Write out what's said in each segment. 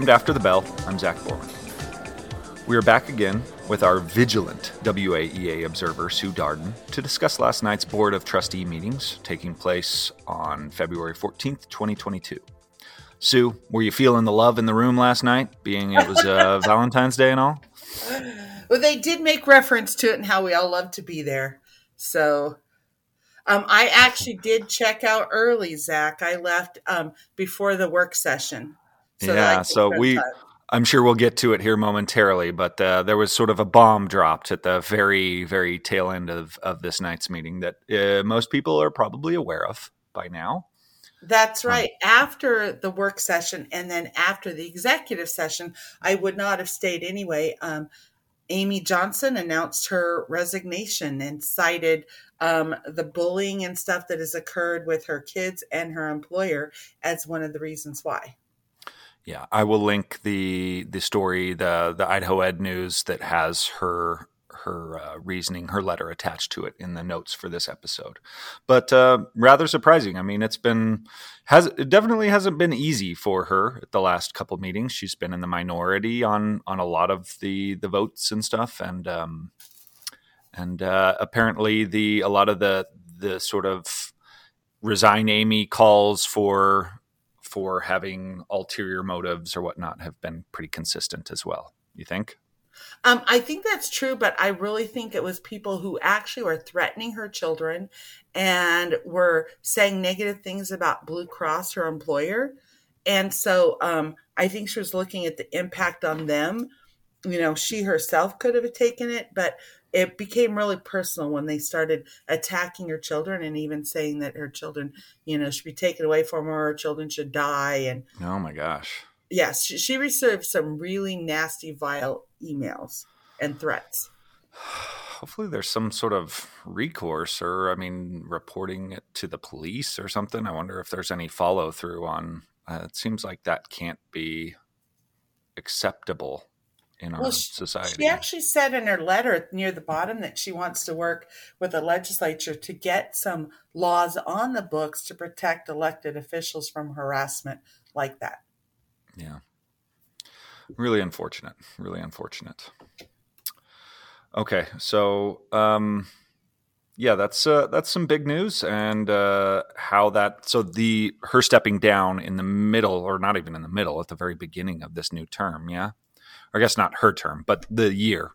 Welcome to After the Bell. I'm Zach Borman. We are back again with our vigilant WAEA observer, Sue Darden, to discuss last night's Board of Trustee meetings taking place on February 14th, 2022. Sue, were you feeling the love in the room last night, being it was uh, Valentine's Day and all? Well, they did make reference to it and how we all love to be there. So um, I actually did check out early, Zach. I left um, before the work session. So yeah, so we. Time. I'm sure we'll get to it here momentarily, but uh, there was sort of a bomb dropped at the very, very tail end of, of this night's meeting that uh, most people are probably aware of by now. That's um, right. Um, after the work session and then after the executive session, I would not have stayed anyway. Um, Amy Johnson announced her resignation and cited um, the bullying and stuff that has occurred with her kids and her employer as one of the reasons why. Yeah, I will link the the story, the the Idaho Ed News that has her her uh, reasoning, her letter attached to it in the notes for this episode. But uh, rather surprising. I mean, it's been has it definitely hasn't been easy for her at the last couple meetings. She's been in the minority on on a lot of the the votes and stuff, and um, and uh, apparently the a lot of the the sort of resign Amy calls for for having ulterior motives or whatnot have been pretty consistent as well. You think? Um, I think that's true, but I really think it was people who actually were threatening her children and were saying negative things about Blue Cross, her employer. And so um, I think she was looking at the impact on them. You know, she herself could have taken it, but it became really personal when they started attacking her children and even saying that her children, you know, should be taken away from her, her children should die. And oh my gosh. Yes, she, she received some really nasty, vile emails and threats. Hopefully, there's some sort of recourse or, I mean, reporting it to the police or something. I wonder if there's any follow through on. Uh, it seems like that can't be acceptable in our well, society. She actually said in her letter near the bottom that she wants to work with the legislature to get some laws on the books to protect elected officials from harassment like that. Yeah. Really unfortunate. Really unfortunate. Okay, so um, yeah, that's uh, that's some big news, and uh, how that so the her stepping down in the middle, or not even in the middle, at the very beginning of this new term. Yeah, or I guess not her term, but the year.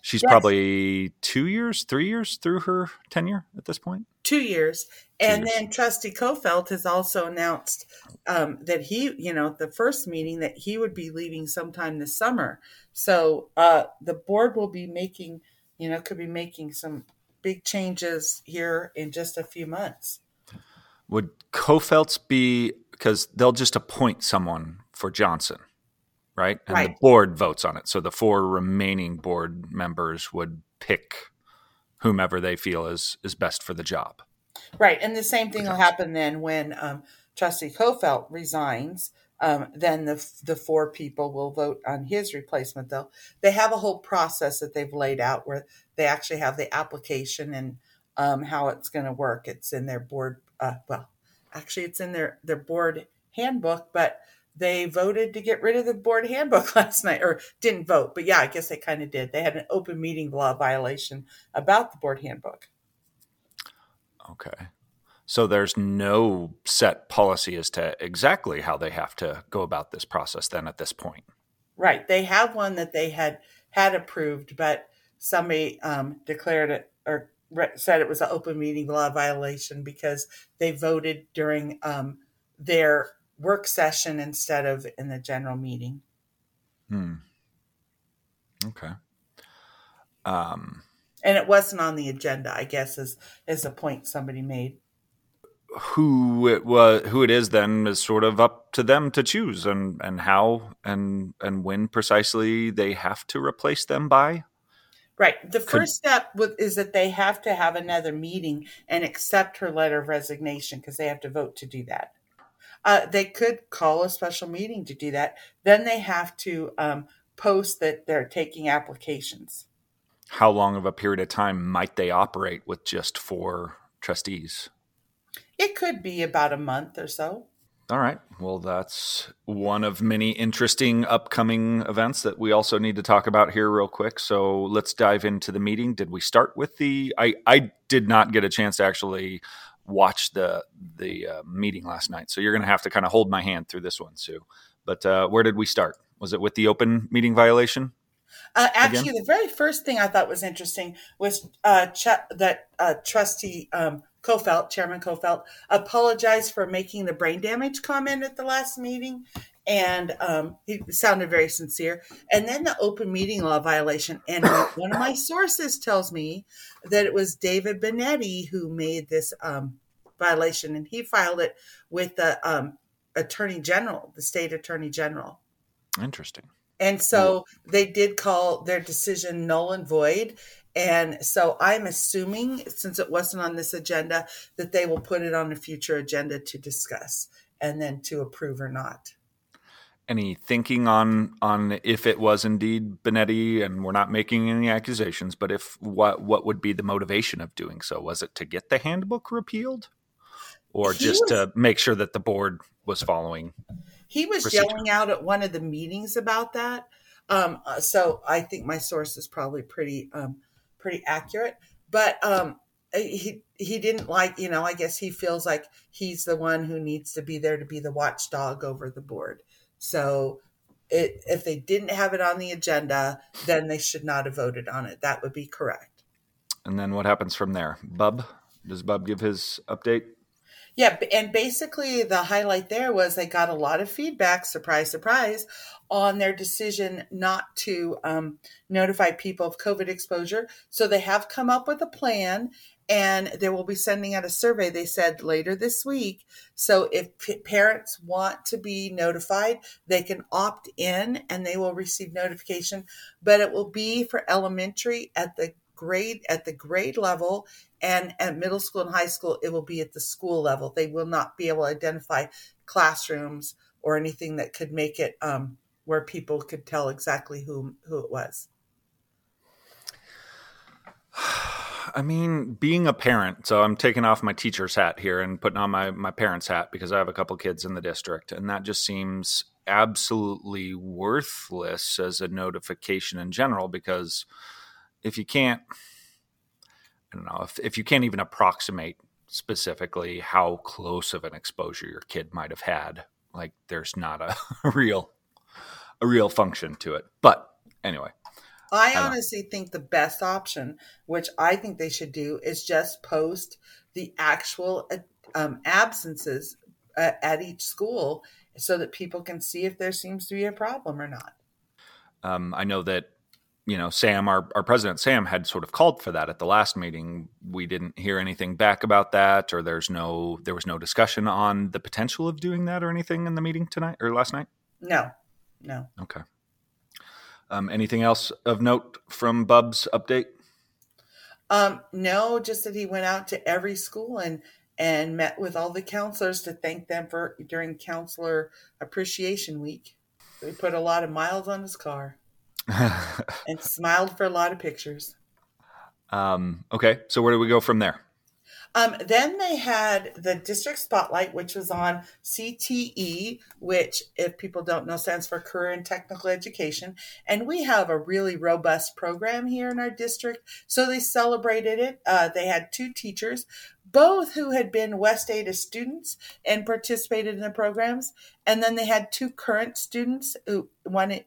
She's yes. probably two years, three years through her tenure at this point. Two years, two and years. then Trustee Kofelt has also announced um, that he, you know, the first meeting that he would be leaving sometime this summer. So uh, the board will be making, you know, could be making some big changes here in just a few months. Would Kofelts be because they'll just appoint someone for Johnson? Right? And right. the board votes on it. So the four remaining board members would pick whomever they feel is is best for the job. Right, and the same thing will happen then when um, Trustee Kofelt resigns. Um, then the the four people will vote on his replacement. Though they have a whole process that they've laid out where they actually have the application and um, how it's going to work. It's in their board. Uh, well, actually, it's in their their board handbook, but they voted to get rid of the board handbook last night, or didn't vote, but yeah, I guess they kind of did. They had an open meeting law violation about the board handbook. Okay. So there's no set policy as to exactly how they have to go about this process then at this point. Right. They have one that they had had approved, but somebody um, declared it or said it was an open meeting law violation because they voted during um, their work session instead of in the general meeting. Hmm. Okay. Um, and it wasn't on the agenda, I guess, is is a point somebody made. Who it was, who it is, then is sort of up to them to choose, and and how and and when precisely they have to replace them by. Right. The Could, first step is that they have to have another meeting and accept her letter of resignation because they have to vote to do that. Uh, they could call a special meeting to do that. Then they have to um, post that they're taking applications. How long of a period of time might they operate with just four trustees? It could be about a month or so. All right. Well, that's one of many interesting upcoming events that we also need to talk about here, real quick. So let's dive into the meeting. Did we start with the? I I did not get a chance to actually watch the the uh, meeting last night, so you're going to have to kind of hold my hand through this one, Sue. But uh, where did we start? Was it with the open meeting violation? Uh, actually, Again? the very first thing I thought was interesting was uh, ch- that uh, Trustee um, Coffelt, Chairman Coffelt, apologized for making the brain damage comment at the last meeting. And um, he sounded very sincere. And then the open meeting law violation. And one of my sources tells me that it was David Benetti who made this um, violation, and he filed it with the um, Attorney General, the state Attorney General. Interesting. And so they did call their decision null and void. And so I'm assuming, since it wasn't on this agenda, that they will put it on a future agenda to discuss and then to approve or not. Any thinking on on if it was indeed Benetti, and we're not making any accusations, but if what what would be the motivation of doing so? Was it to get the handbook repealed, or he just was, to make sure that the board was following? He was procedure? yelling out at one of the meetings about that. Um, uh, so I think my source is probably pretty um, pretty accurate. But um, he he didn't like you know I guess he feels like he's the one who needs to be there to be the watchdog over the board. So it, if they didn't have it on the agenda, then they should not have voted on it. That would be correct. And then what happens from there? Bub, does Bub give his update? Yeah, and basically the highlight there was they got a lot of feedback, surprise, surprise, on their decision not to um, notify people of COVID exposure. So they have come up with a plan and they will be sending out a survey, they said later this week. So if p- parents want to be notified, they can opt in and they will receive notification, but it will be for elementary at the grade at the grade level and at middle school and high school it will be at the school level they will not be able to identify classrooms or anything that could make it um, where people could tell exactly who who it was I mean, being a parent, so I'm taking off my teacher's hat here and putting on my my parents' hat because I have a couple kids in the district, and that just seems absolutely worthless as a notification in general because if you can't I don't know if if you can't even approximate specifically how close of an exposure your kid might have had, like there's not a, a real a real function to it. But anyway, I, honestly think the best option, which I think they should do, is just post the actual um, absences uh, at each school so that people can see if there seems to be a problem or not. Um, I know that you know, Sam, our, our president, Sam, had sort of called for that at the last meeting. We didn't hear anything back about that, or there's no, there was no discussion on the potential of doing that or anything in the meeting tonight or last night. No, no. Okay. Um, anything else of note from Bub's update? Um, no, just that he went out to every school and and met with all the counselors to thank them for during counselor appreciation week. He put a lot of miles on his car. and smiled for a lot of pictures. Um, okay, so where do we go from there? Um, then they had the district spotlight, which was on CTE, which, if people don't know, stands for Career and Technical Education. And we have a really robust program here in our district. So they celebrated it. Uh, they had two teachers, both who had been West Ada students and participated in the programs. And then they had two current students who one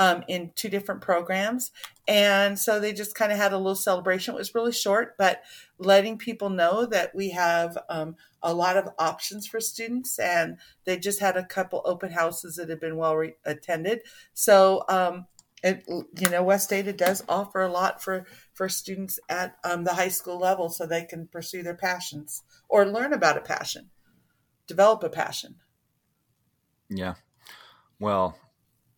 um, in two different programs. And so they just kind of had a little celebration. It was really short, but letting people know that we have um, a lot of options for students. And they just had a couple open houses that have been well re- attended. So, um, it, you know, West Ada does offer a lot for, for students at um, the high school level so they can pursue their passions or learn about a passion, develop a passion. Yeah. Well,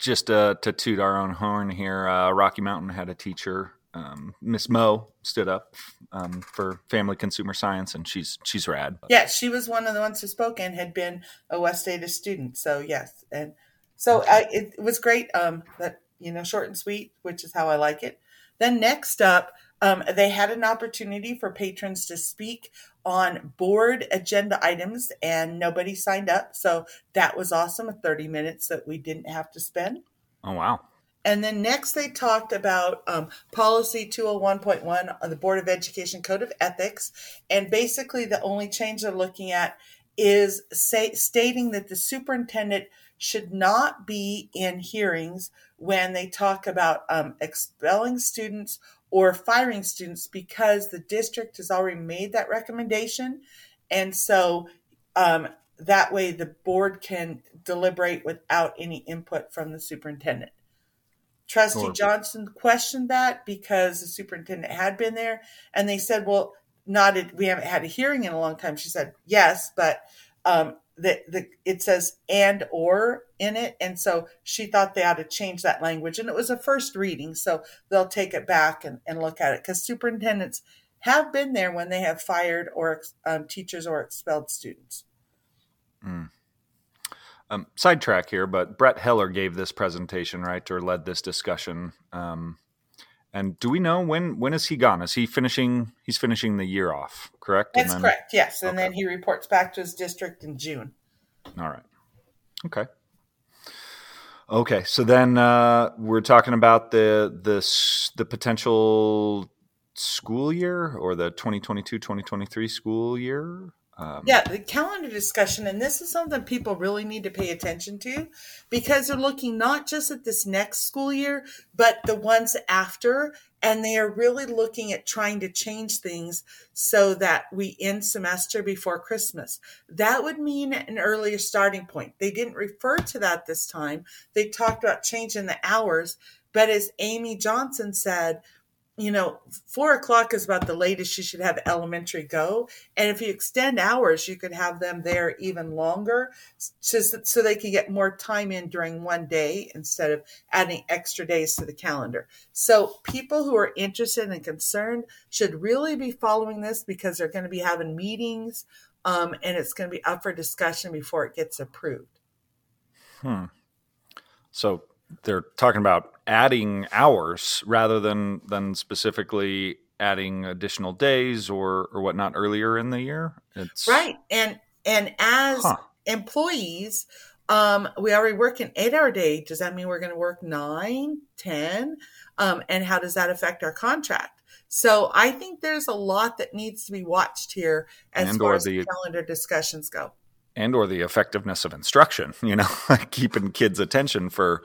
just uh, to toot our own horn here, uh, Rocky Mountain had a teacher, um, Miss Mo, stood up um, for family consumer science, and she's she's rad. Yeah, she was one of the ones who spoke and had been a West Ada student. So yes, and so I, it, it, was great. Um, that you know, short and sweet, which is how I like it. Then next up, Um, they had an opportunity for patrons to speak on board agenda items, and nobody signed up. So that was awesome. 30 minutes that we didn't have to spend. Oh, wow. And then next, they talked about um, policy 201.1 on the Board of Education Code of Ethics. And basically, the only change they're looking at is say, stating that the superintendent should not be in hearings when they talk about um, expelling students or firing students because the district has already made that recommendation. And so um, that way the board can deliberate without any input from the superintendent. Trustee sure. Johnson questioned that because the superintendent had been there, and they said, "Well, not a, we haven't had a hearing in a long time." She said, "Yes, but um, the, the it says and or in it, and so she thought they ought to change that language. And it was a first reading, so they'll take it back and, and look at it because superintendents have been there when they have fired or um, teachers or expelled students." Mm. Um, sidetrack here, but Brett Heller gave this presentation, right, or led this discussion. Um, and do we know when when is he gone? Is he finishing? He's finishing the year off, correct? That's then, correct. Yes, and okay. then he reports back to his district in June. All right. Okay. Okay, so then uh, we're talking about the the the potential school year or the 2022-2023 school year um, yeah, the calendar discussion, and this is something people really need to pay attention to because they're looking not just at this next school year, but the ones after. And they are really looking at trying to change things so that we end semester before Christmas. That would mean an earlier starting point. They didn't refer to that this time. They talked about changing the hours. But as Amy Johnson said, you know, four o'clock is about the latest you should have elementary go. And if you extend hours, you could have them there even longer so, so they can get more time in during one day instead of adding extra days to the calendar. So people who are interested and concerned should really be following this because they're going to be having meetings um, and it's going to be up for discussion before it gets approved. Hmm. So they're talking about adding hours rather than than specifically adding additional days or or whatnot earlier in the year. It's right, and and as huh. employees, um, we already work an eight hour day. Does that mean we're going to work nine, ten? Um, and how does that affect our contract? So I think there's a lot that needs to be watched here as and far as the calendar discussions go and or the effectiveness of instruction you know keeping kids attention for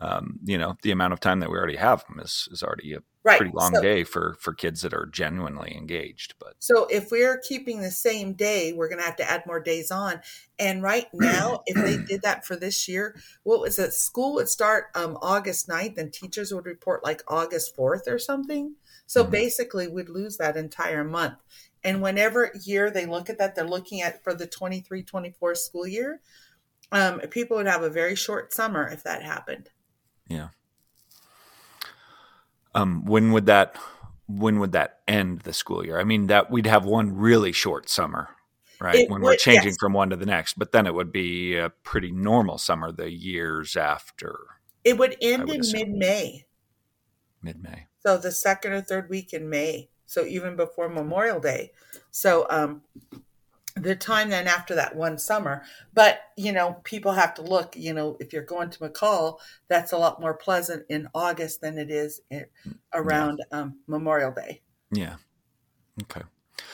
um, you know, the amount of time that we already have them is, is already a right. pretty long so, day for, for kids that are genuinely engaged. But so if we're keeping the same day, we're going to have to add more days on. And right now, if they did that for this year, what was it? School would start um, August 9th and teachers would report like August 4th or something. So mm-hmm. basically, we'd lose that entire month. And whenever year they look at that, they're looking at for the 23 24 school year. Um, people would have a very short summer if that happened. Yeah. Um, when would that when would that end the school year? I mean, that we'd have one really short summer, right? It when would, we're changing yes. from one to the next, but then it would be a pretty normal summer the years after. It would end would in mid May. Mid May. So the second or third week in May. So even before Memorial Day. So um, the time then after that one summer. But, you know, people have to look, you know, if you're going to McCall, that's a lot more pleasant in August than it is in, around yeah. um, Memorial Day. Yeah. Okay.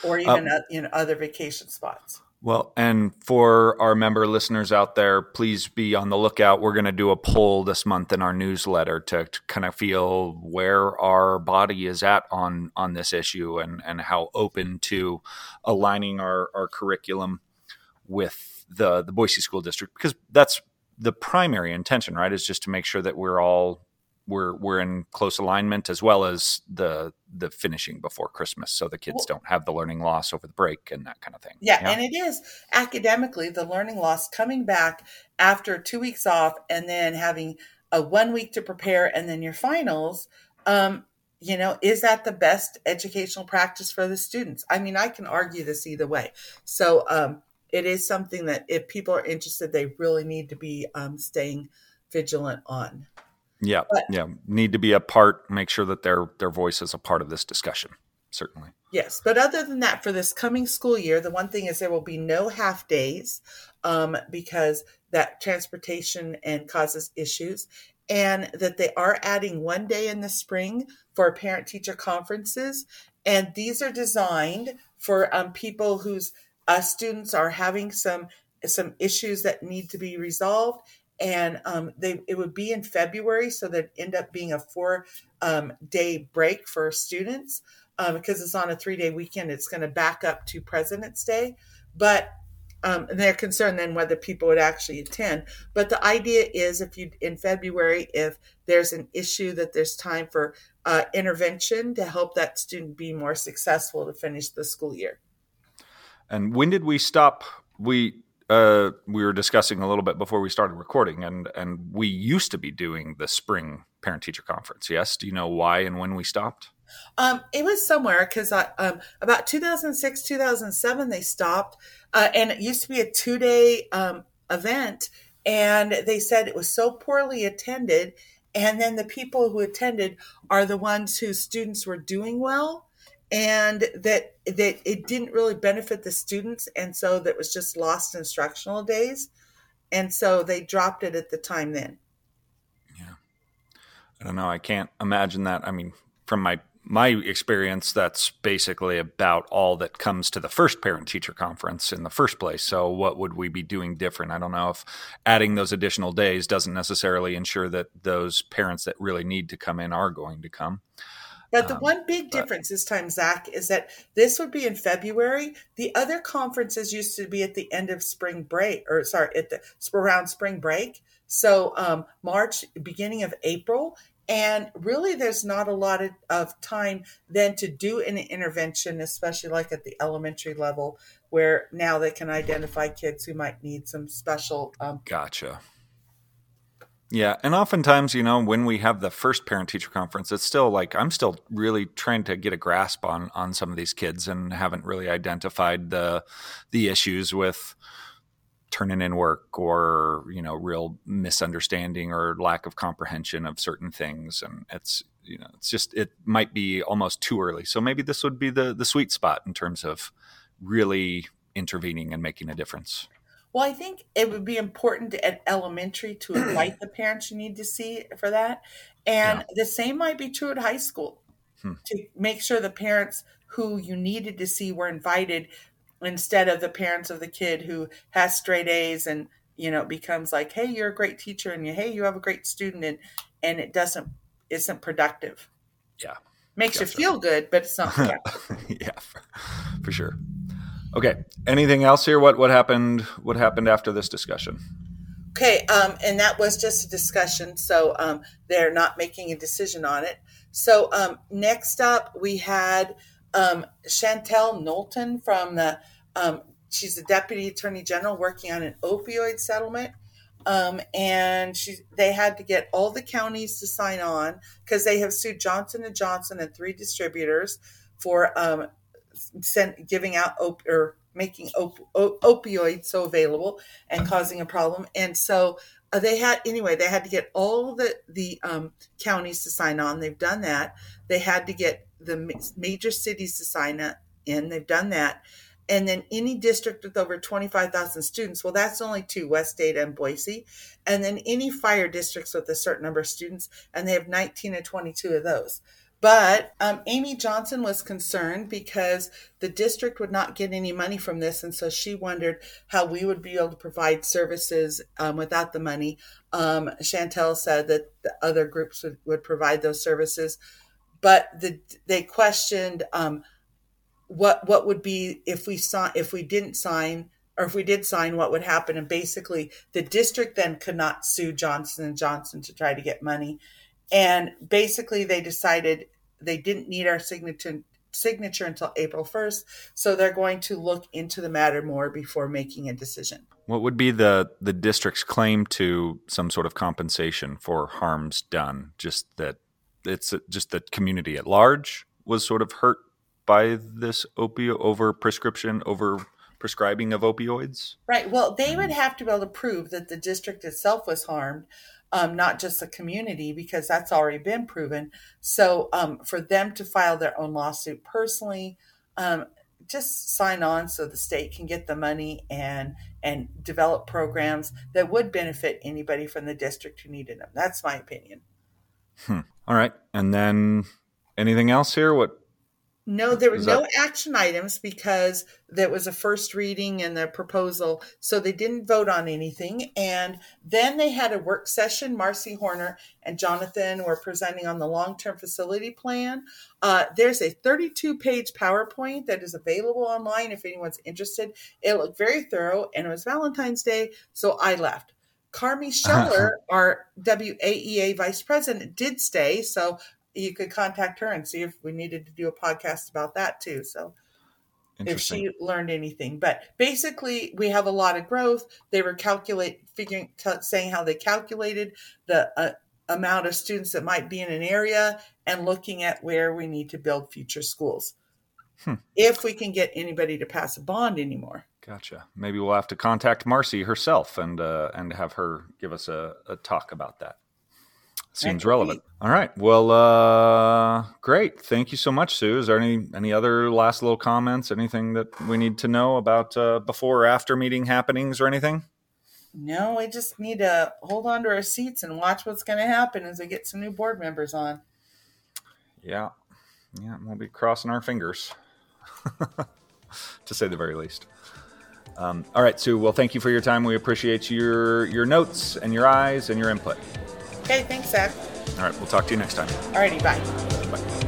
Or even, uh, you know, other vacation spots. Well, and for our member listeners out there, please be on the lookout. We're going to do a poll this month in our newsletter to, to, kind of feel where our body is at on on this issue and and how open to aligning our our curriculum with the the Boise School District because that's the primary intention, right? Is just to make sure that we're all we're we're in close alignment as well as the the finishing before Christmas, so the kids don't have the learning loss over the break and that kind of thing. Yeah, yeah, and it is academically the learning loss coming back after two weeks off and then having a one week to prepare and then your finals. Um, you know, is that the best educational practice for the students? I mean, I can argue this either way. So um, it is something that if people are interested, they really need to be um, staying vigilant on. Yeah, but, yeah, need to be a part. Make sure that their their voice is a part of this discussion. Certainly. Yes, but other than that, for this coming school year, the one thing is there will be no half days um, because that transportation and causes issues, and that they are adding one day in the spring for parent teacher conferences, and these are designed for um, people whose uh, students are having some some issues that need to be resolved and um, they it would be in February, so that end up being a four um, day break for students um, because it's on a three day weekend. It's going to back up to President's Day, but um, they're concerned then whether people would actually attend. But the idea is, if you in February, if there's an issue, that there's time for uh, intervention to help that student be more successful to finish the school year. And when did we stop? We uh, we were discussing a little bit before we started recording, and and we used to be doing the spring parent teacher conference. Yes, do you know why and when we stopped? Um, it was somewhere because um, about 2006, 2007, they stopped, uh, and it used to be a two day um, event, and they said it was so poorly attended, and then the people who attended are the ones whose students were doing well and that that it didn't really benefit the students and so that was just lost instructional days and so they dropped it at the time then. Yeah. I don't know i can't imagine that i mean from my my experience that's basically about all that comes to the first parent teacher conference in the first place so what would we be doing different? I don't know if adding those additional days doesn't necessarily ensure that those parents that really need to come in are going to come but the um, one big but, difference this time, Zach, is that this would be in February. The other conferences used to be at the end of spring break, or sorry, at the around spring break. So um, March, beginning of April, and really, there's not a lot of, of time then to do an intervention, especially like at the elementary level, where now they can identify kids who might need some special. Um, gotcha yeah, and oftentimes, you know, when we have the first parent teacher conference, it's still like I'm still really trying to get a grasp on on some of these kids and haven't really identified the the issues with turning in work or you know real misunderstanding or lack of comprehension of certain things. And it's you know it's just it might be almost too early. So maybe this would be the the sweet spot in terms of really intervening and making a difference well, I think it would be important at elementary to invite the parents you need to see for that. And yeah. the same might be true at high school hmm. to make sure the parents who you needed to see were invited instead of the parents of the kid who has straight A's and you know becomes like hey you're a great teacher and you hey you have a great student and and it doesn't isn't productive yeah makes you feel good but it's not yeah for, for sure Okay. Anything else here? What what happened? What happened after this discussion? Okay, um, and that was just a discussion, so um, they're not making a decision on it. So um, next up, we had um, Chantel Knowlton from the. Um, she's the deputy attorney general working on an opioid settlement, um, and she they had to get all the counties to sign on because they have sued Johnson and Johnson and three distributors for sent, giving out op- or making op- op- opioids so available and causing a problem. And so uh, they had anyway. They had to get all the the um, counties to sign on. They've done that. They had to get the major cities to sign in. They've done that. And then any district with over 25,000 students, well, that's only two, West Ada and Boise. And then any fire districts with a certain number of students, and they have 19 and 22 of those. But um, Amy Johnson was concerned because the district would not get any money from this. And so she wondered how we would be able to provide services um, without the money. Um, Chantel said that the other groups would, would provide those services. But the, they questioned um, what what would be if we saw if we didn't sign or if we did sign what would happen and basically the district then could not sue johnson and johnson to try to get money and basically they decided they didn't need our signature signature until April 1st, so they're going to look into the matter more before making a decision. What would be the the district's claim to some sort of compensation for harms done? Just that it's just that community at large was sort of hurt by this opioid over prescription over prescribing of opioids? Right. Well, they mm. would have to be able to prove that the district itself was harmed um, not just the community, because that's already been proven. So um, for them to file their own lawsuit personally, um, just sign on so the state can get the money and and develop programs that would benefit anybody from the district who needed them. That's my opinion. Hmm. All right, and then anything else here? What no, there were no action items because there was a first reading and the proposal, so they didn't vote on anything. And then they had a work session. Marcy Horner and Jonathan were presenting on the long term facility plan. Uh, there's a 32 page PowerPoint that is available online if anyone's interested. It looked very thorough, and it was Valentine's Day, so I left. Carmi Scheller, our WAEA vice president, did stay. So you could contact her and see if we needed to do a podcast about that too. So if she learned anything, but basically we have a lot of growth. They were calculate figuring, t- saying how they calculated the uh, amount of students that might be in an area and looking at where we need to build future schools. Hmm. If we can get anybody to pass a bond anymore. Gotcha. Maybe we'll have to contact Marcy herself and uh, and have her give us a, a talk about that. Seems relevant. All right. Well, uh, great. Thank you so much, Sue. Is there any any other last little comments? Anything that we need to know about uh, before or after meeting happenings or anything? No, we just need to hold on to our seats and watch what's going to happen as we get some new board members on. Yeah, yeah, we'll be crossing our fingers, to say the very least. Um, all right, Sue. Well, thank you for your time. We appreciate your your notes and your eyes and your input. Okay, thanks, Zach. All right, we'll talk to you next time. Alrighty, bye. Bye.